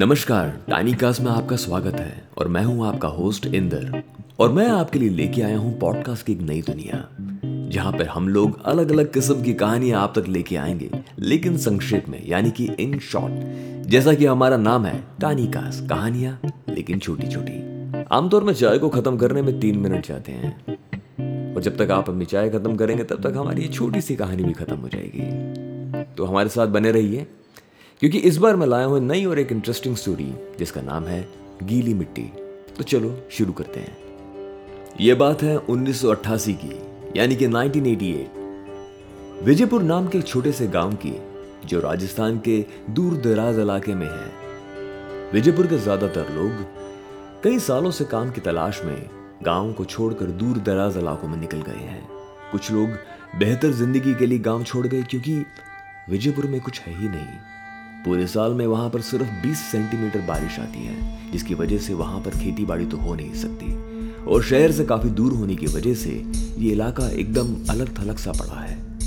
नमस्कार tiny cast में आपका स्वागत है और मैं हूँ आपका होस्ट इंदर। और मैं आपके लिए लेके आया हूँ पॉडकास्ट की एक नई दुनिया, जहाँ पर हम लोग अलग अलग किस्म की कहानियाँ आप तक लेके आएँगे, लेकिन संक्षेप में, यानी कि इन शॉर्ट जैसा कि हमारा नाम है टानी कास्ट कहानियाँ, लेकिन छोटी छोटी आमतौर में चाय को खत्म करने में तीन मिनट जाते हैं, और जब तक आप अपनी चाय खत्म करेंगे, तब तक हमारी छोटी सी कहानी भी खत्म हो जाएगी। तो हमारे साथ बने रहिए क्योंकि इस बार मैं लाया हूँ नई और एक इंटरेस्टिंग स्टोरी जिसका नाम है गीली मिट्टी। तो चलो, शुरू करते हैं। यह बात है 1988 की, यानी कि 1988 विजयपुर नाम के छोटे से गाँव की, जो राजस्थान के दूर दराज इलाके में है। विजयपुर के ज़्यादातर लोग कई सालों से काम की तलाश में गाँव को छोड़कर दूर दराज इलाकों में निकल गए हैं। कुछ लोग बेहतर ज़िंदगी के लिए गाँव छोड़ गए, क्योंकि विजयपुर में कुछ है ही नहीं। पूरे साल में वहाँ पर सिर्फ़ 20 सेंटीमीटर बारिश आती है, जिसकी वजह से वहाँ पर खेती बाड़ी तो हो नहीं सकती। और शहर से काफ़ी दूर होने की वजह से ये इलाका एकदम अलग थलग सा पड़ा है।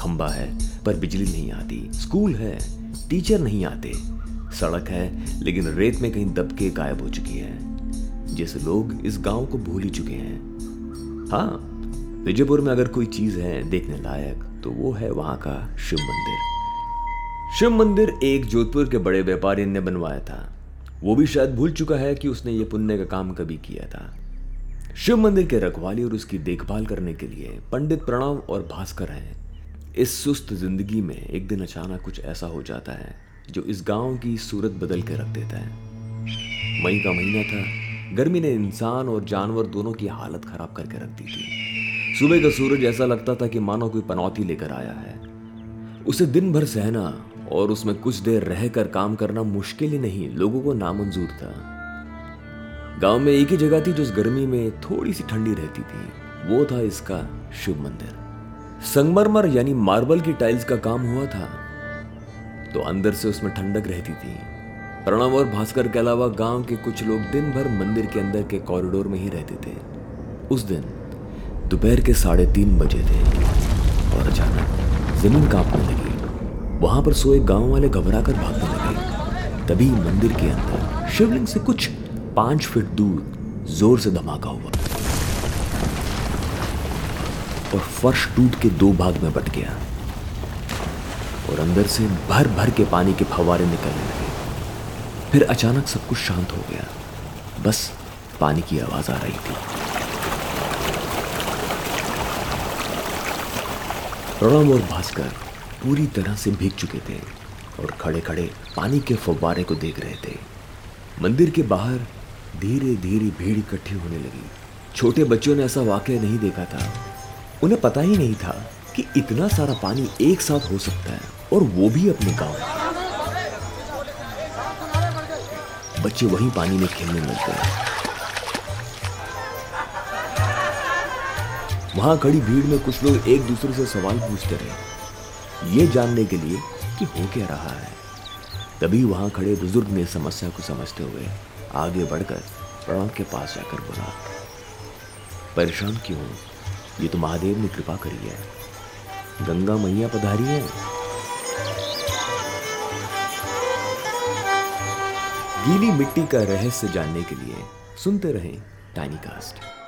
खंबा है, पर बिजली नहीं आती, स्कूल है, टीचर नहीं आते, सड़क है, लेकिन रेत में कहीं दबके गायब हो चुकी है। जैसे लोग इस गाँव को भूल ही चुके हैं। हाँ विजयपुर में अगर कोई चीज़ है देखने लायक तो वो है वहाँ का शिव मंदिर। शिव मंदिर एक जोधपुर के बड़े व्यापारी ने बनवाया था। वो भी शायद भूल चुका है कि उसने ये पुण्य का काम कभी किया था। शिव मंदिर के रखवाली और उसकी देखभाल करने के लिए पंडित प्रणव और भास्कर हैं। इस सुस्त ज़िंदगी में एक दिन अचानक कुछ ऐसा हो जाता है जो इस गाँव की सूरत बदल के रख देता है। मई का महीना था। गर्मी ने इंसान और जानवर दोनों की हालत खराब करके रख दी थी। सुबह का सूरज ऐसा लगता था कि मानो कोई पनौती लेकर आया है। उसे दिन भर सहना और उसमें कुछ देर रहकर काम करना मुश्किल ही नहीं, लोगों को नामंजूर था। गाँव में एक ही जगह थी जो इस गर्मी में थोड़ी सी ठंडी रहती थी। वो था इसका शिव मंदिर। संगमरमर यानी मार्बल की टाइल्स का काम हुआ था। तो अंदर से उसमें ठंडक रहती थी। प्रणव और भास्कर के अलावा गाँव के कुछ लोग दिन भर मंदिर के अंदर के कॉरिडोर में ही रहते थे। उस दिन दोपहर के साढ़े तीन बजे थे और अचानक ज़मीन कांपने लगी। वहाँ पर सोए गाँव वाले घबरा कर भागने लगे। तभी मंदिर के अंदर शिवलिंग से कुछ पाँच फीट दूर ज़ोर से धमाका हुआ। और फर्श टूट के दो भाग में बट गया। और अंदर से भर भर के पानी के फवारे निकलने लगे। फिर अचानक सब कुछ शांत हो गया। बस पानी की आवाज़ आ रही थी। प्रणव और भास्कर पूरी तरह से भीग चुके थे और खड़े खड़े पानी के फव्वारे को देख रहे थे। मंदिर के बाहर धीरे धीरे भीड़ इकट्ठी होने लगी। छोटे बच्चों ने ऐसा वाक्य नहीं देखा था। उन्हें पता ही नहीं था कि इतना सारा पानी एक साथ हो सकता है और वो भी अपने गाँव बच्चे वही पानी में खेलने लग गए। वहाँ खड़ी भीड़ में कुछ लोग एक दूसरे से सवाल पूछते रहे। ये जानने के लिए कि हो क्या रहा है। तभी वहाँ खड़े बुज़ुर्ग ने समस्या को समझते हुए आगे बढ़कर प्रणव के पास जाकर बोला, परेशान क्यों? ये तो महादेव ने कृपा करी है। गंगा मैया पधारी है। गीली मिट्टी का रहस्य जानने के लिए सुनते रहें टाइनी कास्ट